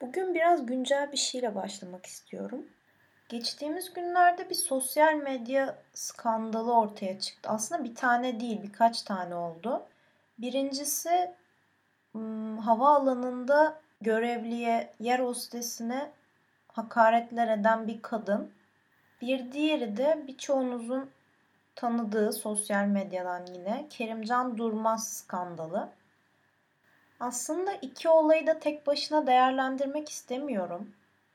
Bugün biraz güncel bir şeyle başlamak istiyorum. Geçtiğimiz günlerde bir sosyal medya skandalı ortaya çıktı. Aslında bir tane değil, birkaç tane oldu. Birincisi havaalanında görevliye, yer hostesine hakaretler eden bir kadın. Bir diğeri de birçoğunuzun tanıdığı sosyal medyadan yine Kerimcan Durmaz skandalı. Aslında iki olayı da tek başına değerlendirmek istemiyorum.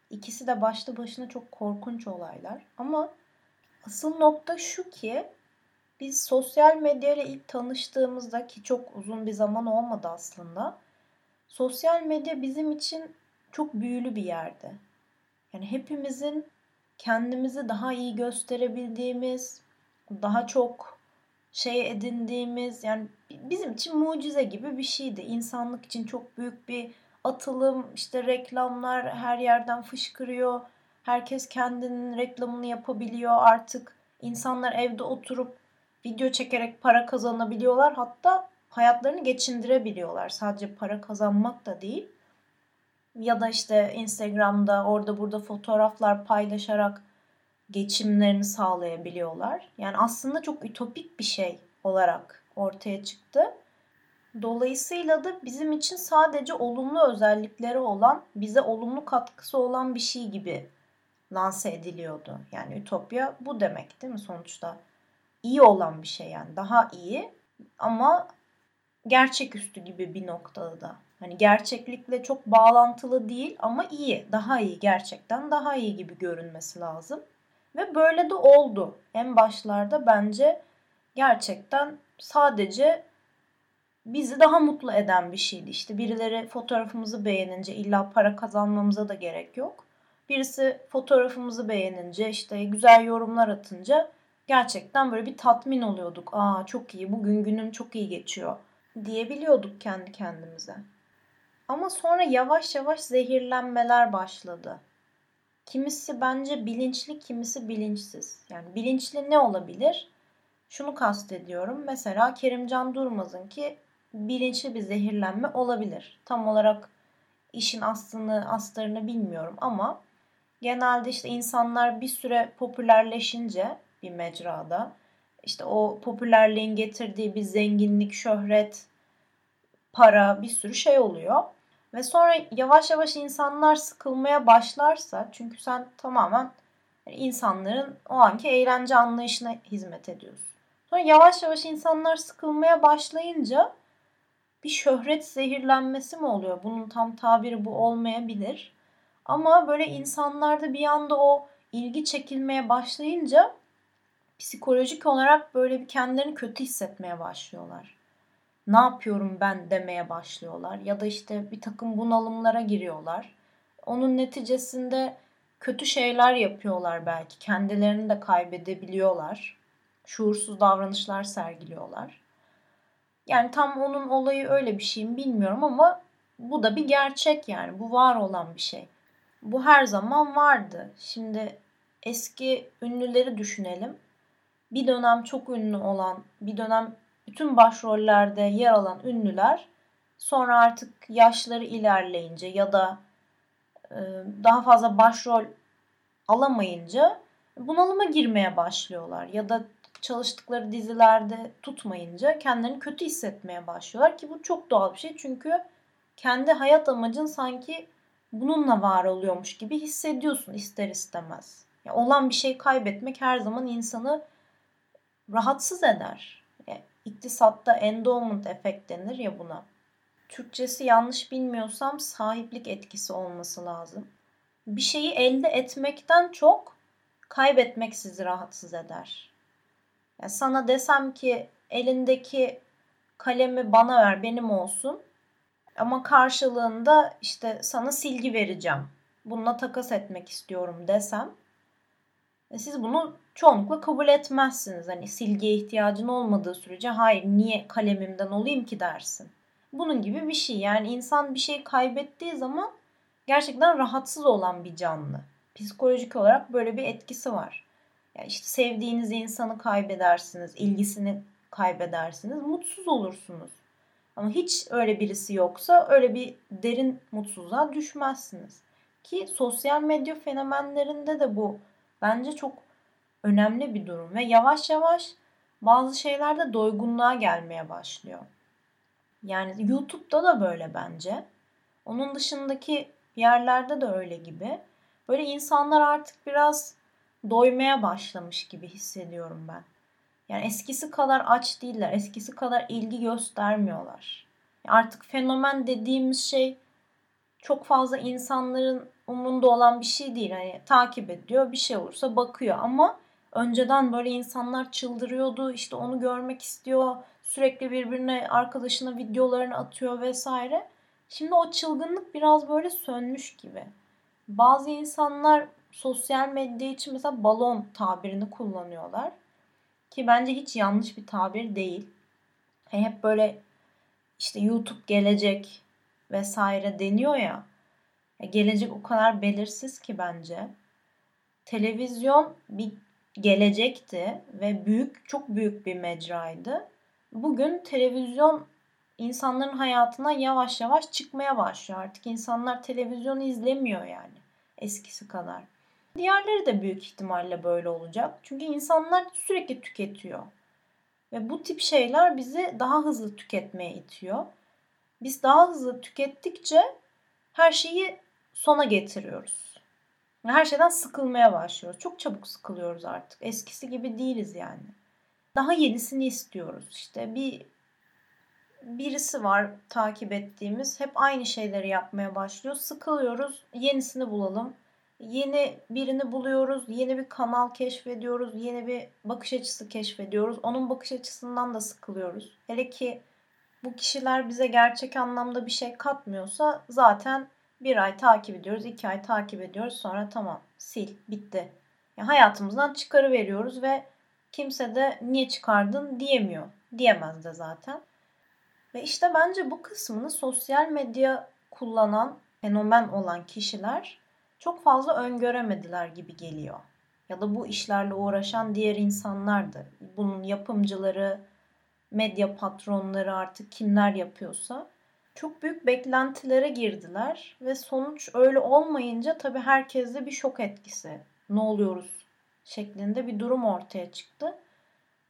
İkisi de başlı başına çok korkunç olaylar. Ama asıl nokta şu ki biz sosyal medya ile ilk tanıştığımızda ki çok uzun bir zaman olmadı aslında. Sosyal medya bizim için çok büyülü bir yerdi. Yani hepimizin kendimizi daha iyi gösterebildiğimiz, daha çok şey edindiğimiz yani bizim için mucize gibi bir şeydi. İnsanlık için çok büyük bir atılım, işte reklamlar her yerden fışkırıyor. Herkes kendinin reklamını yapabiliyor. Artık insanlar evde oturup video çekerek para kazanabiliyorlar. Hatta hayatlarını geçindirebiliyorlar. Sadece para kazanmak da değil. Ya da işte Instagram'da orada burada fotoğraflar paylaşarak geçimlerini sağlayabiliyorlar. Yani aslında çok ütopik bir şey olarak ortaya çıktı. Dolayısıyla da bizim için sadece olumlu özellikleri olan, bize olumlu katkısı olan bir şey gibi lanse ediliyordu. Yani ütopya bu demek değil mi sonuçta? İyi olan bir şey yani daha iyi ama gerçeküstü gibi bir noktada da. Hani gerçeklikle çok bağlantılı değil ama iyi, daha iyi gerçekten daha iyi gibi görünmesi lazım. Ve böyle de oldu. En başlarda bence gerçekten sadece bizi daha mutlu eden bir şeydi. İşte birileri fotoğrafımızı beğenince illa para kazanmamıza da gerek yok. Birisi fotoğrafımızı beğenince işte güzel yorumlar atınca gerçekten böyle bir tatmin oluyorduk. Aa çok iyi bugün günüm çok iyi geçiyor diyebiliyorduk kendi kendimize. Ama sonra yavaş yavaş zehirlenmeler başladı. Kimisi bence bilinçli, kimisi bilinçsiz. Yani bilinçli ne olabilir? Şunu kastediyorum. Mesela Kerimcan Durmaz'ın ki bilinçli bir zehirlenme olabilir. Tam olarak işin aslını, astarını bilmiyorum ama genelde işte insanlar bir süre popülerleşince bir mecrada işte o popülerliğin getirdiği bir zenginlik, şöhret, para bir sürü şey oluyor. Ve sonra yavaş yavaş insanlar sıkılmaya başlarsa çünkü sen tamamen insanların o anki eğlence anlayışına hizmet ediyorsun. Sonra yavaş yavaş insanlar sıkılmaya başlayınca bir şöhret zehirlenmesi mi oluyor? Bunun tam tabiri bu olmayabilir. Ama böyle insanlarda bir anda o ilgi çekilmeye başlayınca psikolojik olarak böyle bir kendilerini kötü hissetmeye başlıyorlar ne yapıyorum ben demeye başlıyorlar. Ya da işte bir takım bunalımlara giriyorlar. Onun neticesinde kötü şeyler yapıyorlar belki. Kendilerini de kaybedebiliyorlar. Şuursuz davranışlar sergiliyorlar. Yani tam onun olayı öyle bir şey mi bilmiyorum ama bu da bir gerçek yani. Bu var olan bir şey. Bu her zaman vardı. Şimdi eski ünlüleri düşünelim. Bir dönem çok ünlü olan, bir dönem bütün başrollerde yer alan ünlüler sonra artık yaşları ilerleyince ya da e, daha fazla başrol alamayınca bunalıma girmeye başlıyorlar ya da çalıştıkları dizilerde tutmayınca kendilerini kötü hissetmeye başlıyorlar ki bu çok doğal bir şey çünkü kendi hayat amacın sanki bununla var oluyormuş gibi hissediyorsun ister istemez. Yani olan bir şey kaybetmek her zaman insanı rahatsız eder. İktisatta endowment efekt denir ya buna. Türkçesi yanlış bilmiyorsam sahiplik etkisi olması lazım. Bir şeyi elde etmekten çok kaybetmek sizi rahatsız eder. Yani sana desem ki elindeki kalemi bana ver benim olsun ama karşılığında işte sana silgi vereceğim. Bununla takas etmek istiyorum desem e, siz bunu çoğunlukla kabul etmezsiniz. Hani silgiye ihtiyacın olmadığı sürece hayır niye kalemimden olayım ki dersin. Bunun gibi bir şey. Yani insan bir şey kaybettiği zaman gerçekten rahatsız olan bir canlı. Psikolojik olarak böyle bir etkisi var. Yani işte sevdiğiniz insanı kaybedersiniz, ilgisini kaybedersiniz, mutsuz olursunuz. Ama hiç öyle birisi yoksa öyle bir derin mutsuzluğa düşmezsiniz. Ki sosyal medya fenomenlerinde de bu bence çok önemli bir durum ve yavaş yavaş bazı şeylerde doygunluğa gelmeye başlıyor. Yani YouTube'da da böyle bence. Onun dışındaki yerlerde de öyle gibi. Böyle insanlar artık biraz doymaya başlamış gibi hissediyorum ben. Yani eskisi kadar aç değiller, eskisi kadar ilgi göstermiyorlar. Artık fenomen dediğimiz şey çok fazla insanların umunda olan bir şey değil. Hani takip ediyor, bir şey olursa bakıyor ama önceden böyle insanlar çıldırıyordu. İşte onu görmek istiyor. Sürekli birbirine arkadaşına videolarını atıyor vesaire. Şimdi o çılgınlık biraz böyle sönmüş gibi. Bazı insanlar sosyal medya için mesela balon tabirini kullanıyorlar. Ki bence hiç yanlış bir tabir değil. Yani hep böyle işte YouTube gelecek vesaire deniyor ya. Gelecek o kadar belirsiz ki bence. Televizyon bir gelecekti ve büyük çok büyük bir mecraydı. Bugün televizyon insanların hayatına yavaş yavaş çıkmaya başlıyor. Artık insanlar televizyon izlemiyor yani eskisi kadar. Diğerleri de büyük ihtimalle böyle olacak. Çünkü insanlar sürekli tüketiyor. Ve bu tip şeyler bizi daha hızlı tüketmeye itiyor. Biz daha hızlı tükettikçe her şeyi sona getiriyoruz. Her şeyden sıkılmaya başlıyoruz. Çok çabuk sıkılıyoruz artık. Eskisi gibi değiliz yani. Daha yenisini istiyoruz. İşte bir birisi var takip ettiğimiz. Hep aynı şeyleri yapmaya başlıyor. Sıkılıyoruz. Yenisini bulalım yeni birini buluyoruz, yeni bir kanal keşfediyoruz, yeni bir bakış açısı keşfediyoruz. Onun bakış açısından da sıkılıyoruz. Hele ki bu kişiler bize gerçek anlamda bir şey katmıyorsa zaten bir ay takip ediyoruz, iki ay takip ediyoruz. Sonra tamam sil, bitti. Yani hayatımızdan çıkarı veriyoruz ve kimse de niye çıkardın diyemiyor. Diyemez de zaten. Ve işte bence bu kısmını sosyal medya kullanan, fenomen olan kişiler çok fazla öngöremediler gibi geliyor. Ya da bu işlerle uğraşan diğer insanlardı. Bunun yapımcıları, medya patronları artık kimler yapıyorsa çok büyük beklentilere girdiler ve sonuç öyle olmayınca tabii herkeste bir şok etkisi. Ne oluyoruz şeklinde bir durum ortaya çıktı.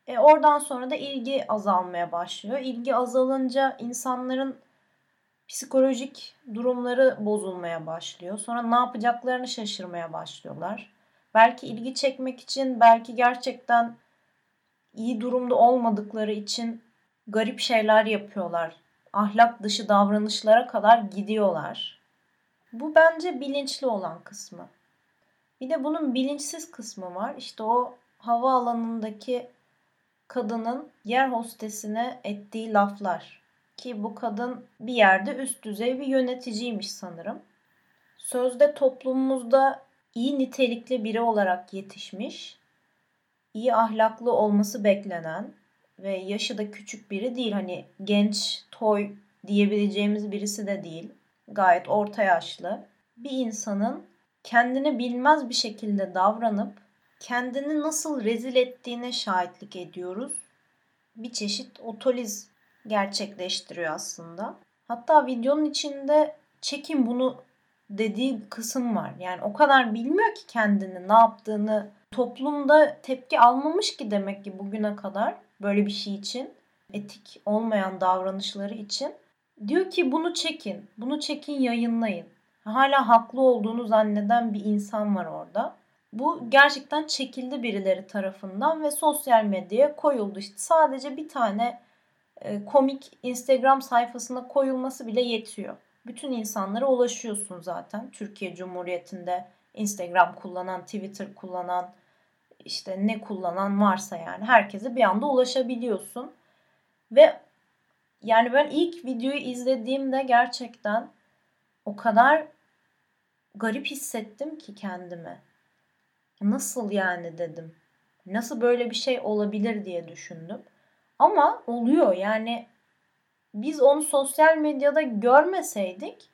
E oradan sonra da ilgi azalmaya başlıyor. İlgi azalınca insanların psikolojik durumları bozulmaya başlıyor. Sonra ne yapacaklarını şaşırmaya başlıyorlar. Belki ilgi çekmek için, belki gerçekten iyi durumda olmadıkları için garip şeyler yapıyorlar. Ahlak dışı davranışlara kadar gidiyorlar. Bu bence bilinçli olan kısmı. Bir de bunun bilinçsiz kısmı var. İşte o hava alanındaki kadının yer hostesine ettiği laflar. Ki bu kadın bir yerde üst düzey bir yöneticiymiş sanırım. Sözde toplumumuzda iyi nitelikli biri olarak yetişmiş, iyi ahlaklı olması beklenen ve yaşı da küçük biri değil. Hani genç, toy diyebileceğimiz birisi de değil. Gayet orta yaşlı bir insanın kendini bilmez bir şekilde davranıp kendini nasıl rezil ettiğine şahitlik ediyoruz. Bir çeşit otoliz gerçekleştiriyor aslında. Hatta videonun içinde çekin bunu dediği kısım var. Yani o kadar bilmiyor ki kendini ne yaptığını. Toplumda tepki almamış ki demek ki bugüne kadar böyle bir şey için. Etik olmayan davranışları için. Diyor ki bunu çekin. Bunu çekin yayınlayın. Hala haklı olduğunu zanneden bir insan var orada. Bu gerçekten çekildi birileri tarafından ve sosyal medyaya koyuldu. İşte sadece bir tane e, komik Instagram sayfasına koyulması bile yetiyor. Bütün insanlara ulaşıyorsun zaten. Türkiye Cumhuriyeti'nde Instagram kullanan, Twitter kullanan, işte ne kullanan varsa yani herkese bir anda ulaşabiliyorsun. Ve yani ben ilk videoyu izlediğimde gerçekten o kadar garip hissettim ki kendimi. Nasıl yani dedim. Nasıl böyle bir şey olabilir diye düşündüm. Ama oluyor yani biz onu sosyal medyada görmeseydik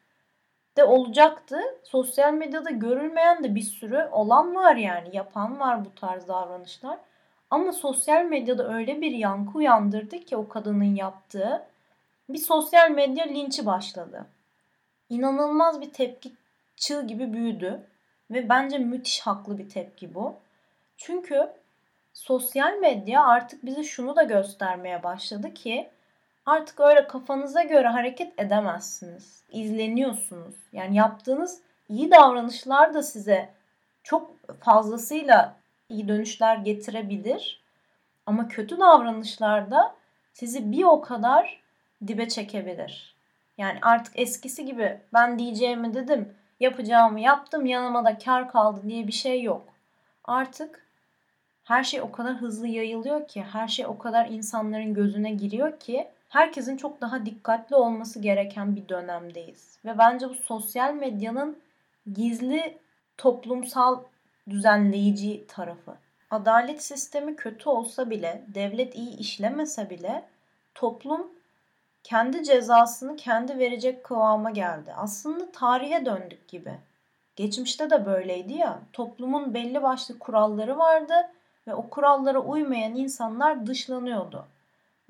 de olacaktı. Sosyal medyada görülmeyen de bir sürü olan var yani. Yapan var bu tarz davranışlar. Ama sosyal medyada öyle bir yankı uyandırdı ki o kadının yaptığı bir sosyal medya linçi başladı. İnanılmaz bir tepki çığ gibi büyüdü ve bence müthiş haklı bir tepki bu. Çünkü sosyal medya artık bize şunu da göstermeye başladı ki artık öyle kafanıza göre hareket edemezsiniz. İzleniyorsunuz. Yani yaptığınız iyi davranışlar da size çok fazlasıyla iyi dönüşler getirebilir. Ama kötü davranışlar da sizi bir o kadar dibe çekebilir. Yani artık eskisi gibi ben diyeceğimi dedim, yapacağımı yaptım, yanıma da kar kaldı diye bir şey yok. Artık her şey o kadar hızlı yayılıyor ki, her şey o kadar insanların gözüne giriyor ki herkesin çok daha dikkatli olması gereken bir dönemdeyiz. Ve bence bu sosyal medyanın gizli toplumsal düzenleyici tarafı. Adalet sistemi kötü olsa bile, devlet iyi işlemese bile toplum kendi cezasını kendi verecek kıvama geldi. Aslında tarihe döndük gibi. Geçmişte de böyleydi ya. Toplumun belli başlı kuralları vardı ve o kurallara uymayan insanlar dışlanıyordu.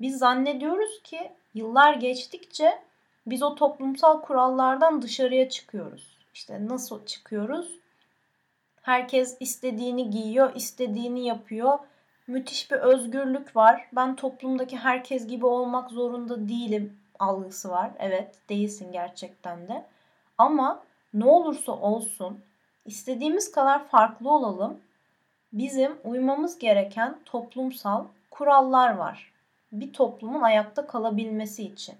Biz zannediyoruz ki yıllar geçtikçe biz o toplumsal kurallardan dışarıya çıkıyoruz. İşte nasıl çıkıyoruz? Herkes istediğini giyiyor, istediğini yapıyor. Müthiş bir özgürlük var. Ben toplumdaki herkes gibi olmak zorunda değilim algısı var. Evet, değilsin gerçekten de. Ama ne olursa olsun istediğimiz kadar farklı olalım. Bizim uymamız gereken toplumsal kurallar var. Bir toplumun ayakta kalabilmesi için.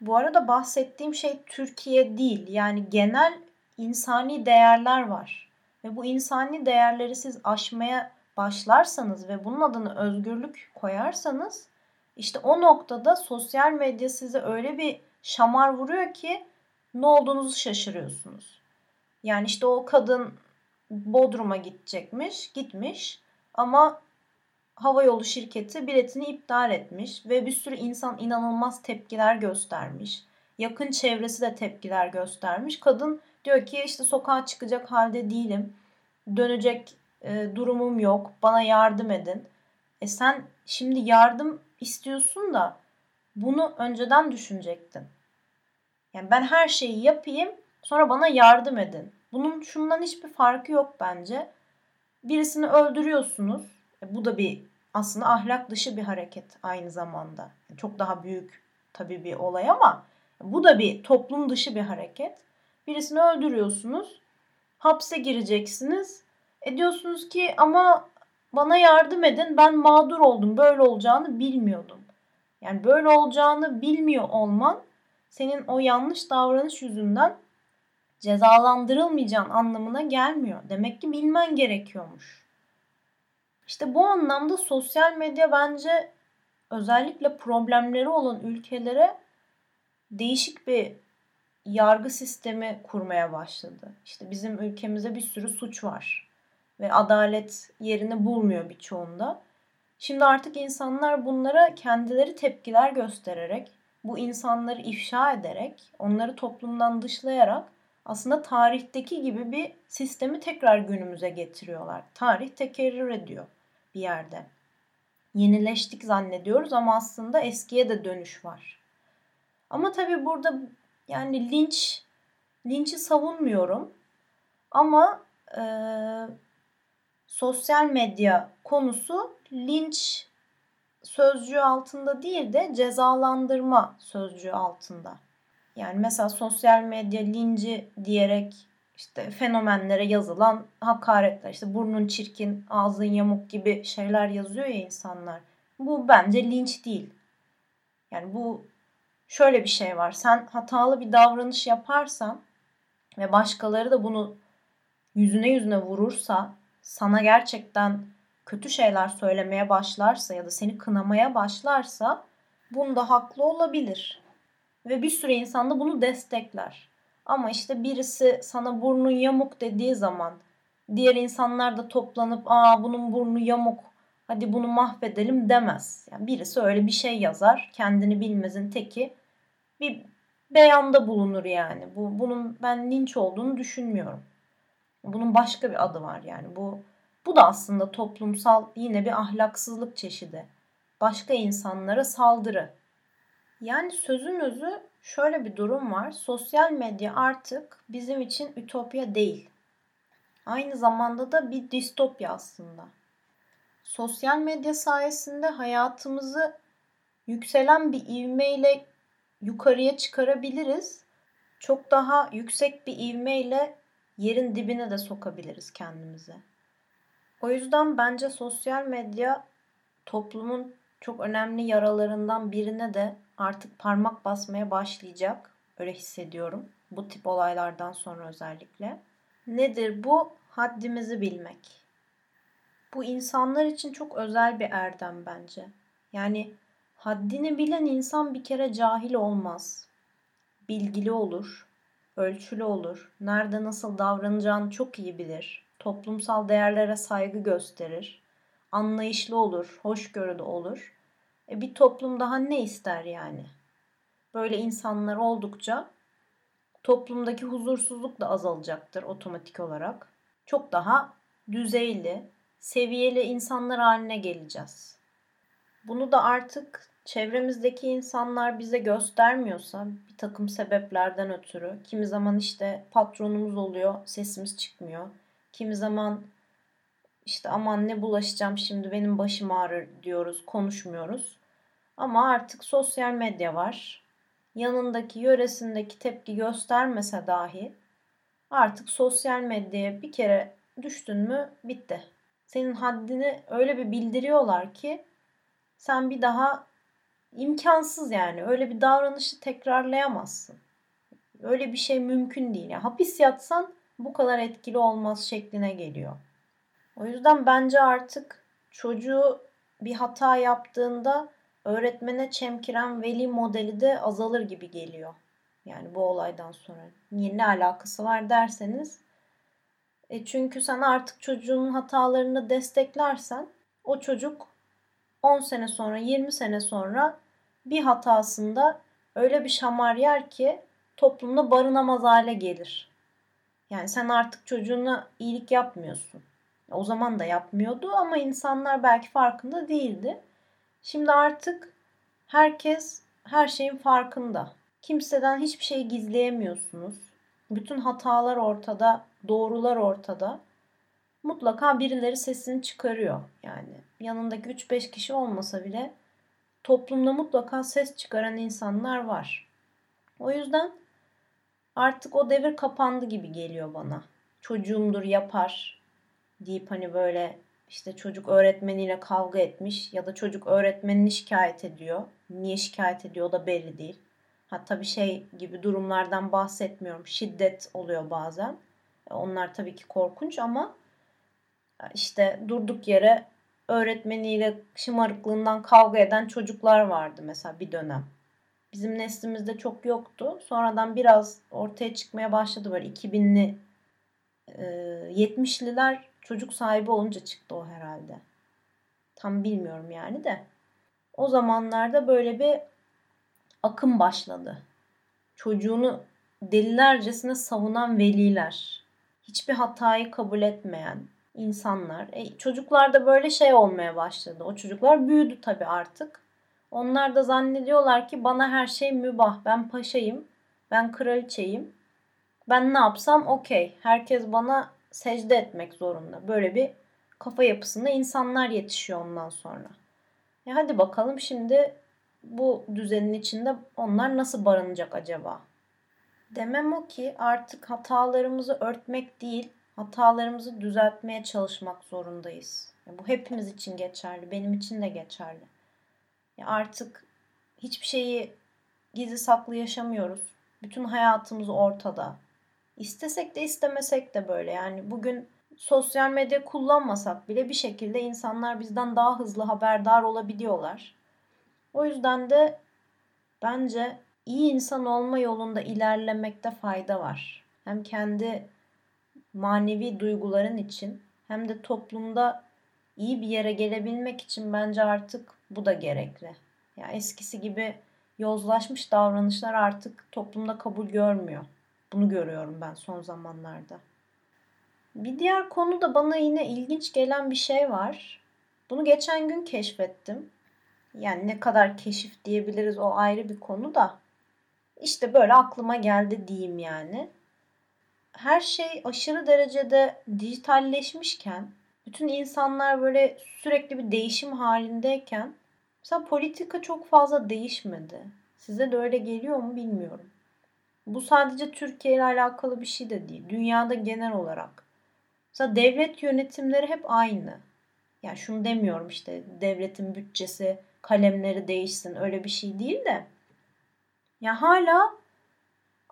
Bu arada bahsettiğim şey Türkiye değil. Yani genel insani değerler var. Ve bu insani değerleri siz aşmaya başlarsanız ve bunun adını özgürlük koyarsanız işte o noktada sosyal medya size öyle bir şamar vuruyor ki ne olduğunuzu şaşırıyorsunuz. Yani işte o kadın Bodrum'a gidecekmiş, gitmiş ama havayolu şirketi biletini iptal etmiş ve bir sürü insan inanılmaz tepkiler göstermiş. Yakın çevresi de tepkiler göstermiş. Kadın diyor ki işte sokağa çıkacak halde değilim. Dönecek e, durumum yok. Bana yardım edin. E sen şimdi yardım istiyorsun da bunu önceden düşünecektin. Yani ben her şeyi yapayım sonra bana yardım edin. Bunun şundan hiçbir farkı yok bence. Birisini öldürüyorsunuz. E bu da bir aslında ahlak dışı bir hareket aynı zamanda. Çok daha büyük tabii bir olay ama bu da bir toplum dışı bir hareket. Birisini öldürüyorsunuz. Hapse gireceksiniz. E diyorsunuz ki ama bana yardım edin ben mağdur oldum böyle olacağını bilmiyordum. Yani böyle olacağını bilmiyor olman senin o yanlış davranış yüzünden cezalandırılmayacağın anlamına gelmiyor. Demek ki bilmen gerekiyormuş. İşte bu anlamda sosyal medya bence özellikle problemleri olan ülkelere değişik bir yargı sistemi kurmaya başladı. İşte bizim ülkemizde bir sürü suç var ve adalet yerini bulmuyor birçoğunda. Şimdi artık insanlar bunlara kendileri tepkiler göstererek, bu insanları ifşa ederek, onları toplumdan dışlayarak aslında tarihteki gibi bir sistemi tekrar günümüze getiriyorlar. Tarih tekerrür ediyor bir yerde. Yenileştik zannediyoruz ama aslında eskiye de dönüş var. Ama tabii burada yani linç linçi savunmuyorum. Ama e, sosyal medya konusu linç sözcüğü altında değil de cezalandırma sözcüğü altında. Yani mesela sosyal medya linci diyerek işte fenomenlere yazılan hakaretler işte burnun çirkin, ağzın yamuk gibi şeyler yazıyor ya insanlar. Bu bence linç değil. Yani bu şöyle bir şey var. Sen hatalı bir davranış yaparsan ve başkaları da bunu yüzüne yüzüne vurursa sana gerçekten kötü şeyler söylemeye başlarsa ya da seni kınamaya başlarsa bunda haklı olabilir. Ve bir sürü insan da bunu destekler. Ama işte birisi sana burnun yamuk dediği zaman diğer insanlar da toplanıp aa bunun burnu yamuk hadi bunu mahvedelim demez. Yani birisi öyle bir şey yazar kendini bilmezin teki bir beyanda bulunur yani. Bu, bunun ben linç olduğunu düşünmüyorum. Bunun başka bir adı var yani. Bu bu da aslında toplumsal yine bir ahlaksızlık çeşidi. Başka insanlara saldırı. Yani sözün özü şöyle bir durum var. Sosyal medya artık bizim için ütopya değil. Aynı zamanda da bir distopya aslında. Sosyal medya sayesinde hayatımızı yükselen bir ivmeyle yukarıya çıkarabiliriz. Çok daha yüksek bir ivmeyle yerin dibine de sokabiliriz kendimizi. O yüzden bence sosyal medya toplumun çok önemli yaralarından birine de artık parmak basmaya başlayacak. Öyle hissediyorum. Bu tip olaylardan sonra özellikle. Nedir bu? Haddimizi bilmek. Bu insanlar için çok özel bir erdem bence. Yani haddini bilen insan bir kere cahil olmaz. Bilgili olur, ölçülü olur, nerede nasıl davranacağını çok iyi bilir. Toplumsal değerlere saygı gösterir. Anlayışlı olur, hoşgörülü olur. E bir toplum daha ne ister yani? Böyle insanlar oldukça toplumdaki huzursuzluk da azalacaktır otomatik olarak. Çok daha düzeyli, seviyeli insanlar haline geleceğiz. Bunu da artık çevremizdeki insanlar bize göstermiyorsa bir takım sebeplerden ötürü kimi zaman işte patronumuz oluyor sesimiz çıkmıyor. Kimi zaman işte aman ne bulaşacağım şimdi benim başım ağrır diyoruz konuşmuyoruz. Ama artık sosyal medya var. Yanındaki yöresindeki tepki göstermese dahi artık sosyal medyaya bir kere düştün mü bitti. Senin haddini öyle bir bildiriyorlar ki sen bir daha imkansız yani öyle bir davranışı tekrarlayamazsın. Öyle bir şey mümkün değil. Yani hapis yatsan bu kadar etkili olmaz şekline geliyor. O yüzden bence artık çocuğu bir hata yaptığında öğretmene çemkiren veli modeli de azalır gibi geliyor. Yani bu olaydan sonra. Niye ne alakası var derseniz. E çünkü sen artık çocuğun hatalarını desteklersen o çocuk 10 sene sonra 20 sene sonra bir hatasında öyle bir şamar yer ki toplumda barınamaz hale gelir. Yani sen artık çocuğuna iyilik yapmıyorsun. O zaman da yapmıyordu ama insanlar belki farkında değildi. Şimdi artık herkes her şeyin farkında. Kimseden hiçbir şey gizleyemiyorsunuz. Bütün hatalar ortada, doğrular ortada. Mutlaka birileri sesini çıkarıyor. Yani yanındaki 3-5 kişi olmasa bile toplumda mutlaka ses çıkaran insanlar var. O yüzden artık o devir kapandı gibi geliyor bana. Çocuğumdur yapar deyip hani böyle işte çocuk öğretmeniyle kavga etmiş ya da çocuk öğretmenini şikayet ediyor. Niye şikayet ediyor o da belli değil. Hatta bir şey gibi durumlardan bahsetmiyorum. Şiddet oluyor bazen. Onlar tabii ki korkunç ama işte durduk yere öğretmeniyle şımarıklığından kavga eden çocuklar vardı mesela bir dönem. Bizim neslimizde çok yoktu. Sonradan biraz ortaya çıkmaya başladı böyle 2000'li 70'liler çocuk sahibi olunca çıktı o herhalde. Tam bilmiyorum yani de. O zamanlarda böyle bir akım başladı. Çocuğunu delilercesine savunan veliler. Hiçbir hatayı kabul etmeyen insanlar. E, çocuklarda böyle şey olmaya başladı. O çocuklar büyüdü tabii artık. Onlar da zannediyorlar ki bana her şey mübah. Ben paşayım. Ben kraliçeyim. Ben ne yapsam okey. Herkes bana secde etmek zorunda. Böyle bir kafa yapısında insanlar yetişiyor ondan sonra. E hadi bakalım şimdi bu düzenin içinde onlar nasıl barınacak acaba? Demem o ki artık hatalarımızı örtmek değil, hatalarımızı düzeltmeye çalışmak zorundayız. Ya bu hepimiz için geçerli, benim için de geçerli. Ya artık hiçbir şeyi gizli saklı yaşamıyoruz. Bütün hayatımız ortada. İstesek de istemesek de böyle. Yani bugün sosyal medya kullanmasak bile bir şekilde insanlar bizden daha hızlı haberdar olabiliyorlar. O yüzden de bence iyi insan olma yolunda ilerlemekte fayda var. Hem kendi manevi duyguların için hem de toplumda iyi bir yere gelebilmek için bence artık bu da gerekli. Ya yani eskisi gibi yozlaşmış davranışlar artık toplumda kabul görmüyor. Bunu görüyorum ben son zamanlarda. Bir diğer konu da bana yine ilginç gelen bir şey var. Bunu geçen gün keşfettim. Yani ne kadar keşif diyebiliriz o ayrı bir konu da. İşte böyle aklıma geldi diyeyim yani. Her şey aşırı derecede dijitalleşmişken, bütün insanlar böyle sürekli bir değişim halindeyken mesela politika çok fazla değişmedi. Size de öyle geliyor mu bilmiyorum. Bu sadece Türkiye ile alakalı bir şey de değil. Dünyada genel olarak. Mesela devlet yönetimleri hep aynı. Yani şunu demiyorum işte devletin bütçesi, kalemleri değişsin öyle bir şey değil de. Ya hala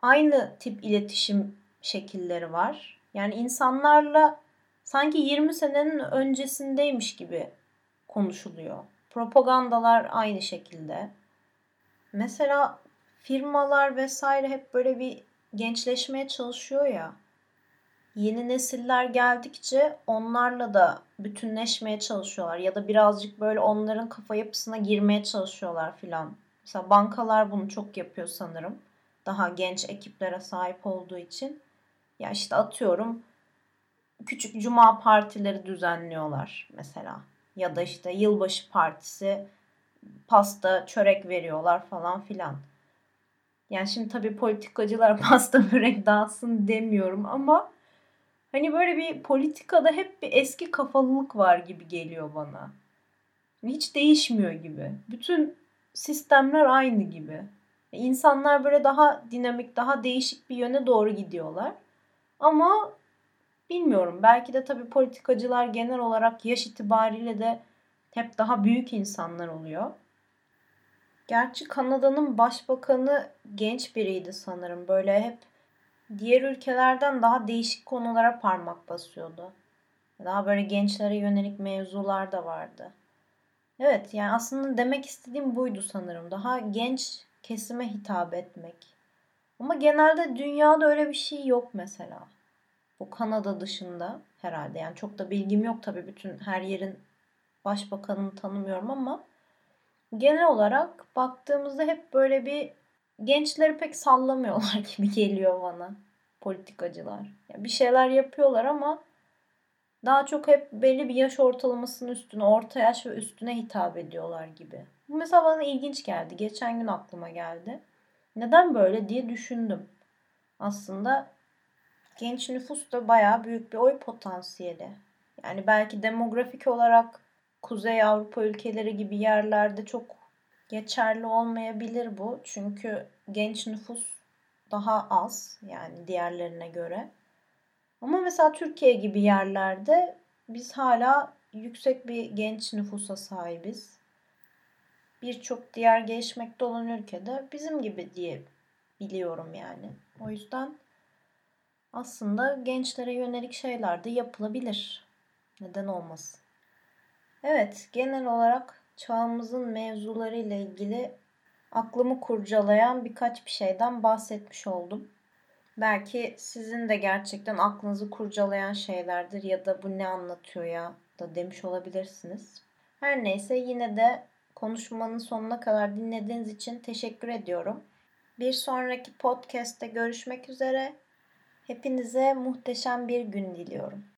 aynı tip iletişim şekilleri var. Yani insanlarla sanki 20 senenin öncesindeymiş gibi konuşuluyor. Propagandalar aynı şekilde. Mesela firmalar vesaire hep böyle bir gençleşmeye çalışıyor ya. Yeni nesiller geldikçe onlarla da bütünleşmeye çalışıyorlar ya da birazcık böyle onların kafa yapısına girmeye çalışıyorlar filan. Mesela bankalar bunu çok yapıyor sanırım. Daha genç ekiplere sahip olduğu için. Ya işte atıyorum küçük cuma partileri düzenliyorlar mesela. Ya da işte yılbaşı partisi pasta, çörek veriyorlar falan filan. Yani şimdi tabii politikacılar pasta börek dağıtsın demiyorum ama hani böyle bir politikada hep bir eski kafalılık var gibi geliyor bana. Hiç değişmiyor gibi. Bütün sistemler aynı gibi. İnsanlar böyle daha dinamik, daha değişik bir yöne doğru gidiyorlar. Ama bilmiyorum. Belki de tabii politikacılar genel olarak yaş itibariyle de hep daha büyük insanlar oluyor. Gerçi Kanada'nın başbakanı genç biriydi sanırım. Böyle hep diğer ülkelerden daha değişik konulara parmak basıyordu. Daha böyle gençlere yönelik mevzular da vardı. Evet yani aslında demek istediğim buydu sanırım. Daha genç kesime hitap etmek. Ama genelde dünyada öyle bir şey yok mesela. Bu Kanada dışında herhalde. Yani çok da bilgim yok tabii bütün her yerin başbakanını tanımıyorum ama genel olarak baktığımızda hep böyle bir gençleri pek sallamıyorlar gibi geliyor bana politikacılar. Yani bir şeyler yapıyorlar ama daha çok hep belli bir yaş ortalamasının üstüne, orta yaş ve üstüne hitap ediyorlar gibi. Bu mesela bana ilginç geldi. Geçen gün aklıma geldi. Neden böyle diye düşündüm. Aslında genç nüfus da bayağı büyük bir oy potansiyeli. Yani belki demografik olarak Kuzey Avrupa ülkeleri gibi yerlerde çok geçerli olmayabilir bu. Çünkü genç nüfus daha az yani diğerlerine göre. Ama mesela Türkiye gibi yerlerde biz hala yüksek bir genç nüfusa sahibiz. Birçok diğer gelişmekte olan ülkede bizim gibi diye biliyorum yani. O yüzden aslında gençlere yönelik şeyler de yapılabilir. Neden olmasın? Evet, genel olarak çağımızın mevzuları ile ilgili aklımı kurcalayan birkaç bir şeyden bahsetmiş oldum. Belki sizin de gerçekten aklınızı kurcalayan şeylerdir ya da bu ne anlatıyor ya da demiş olabilirsiniz. Her neyse yine de konuşmanın sonuna kadar dinlediğiniz için teşekkür ediyorum. Bir sonraki podcast'te görüşmek üzere. Hepinize muhteşem bir gün diliyorum.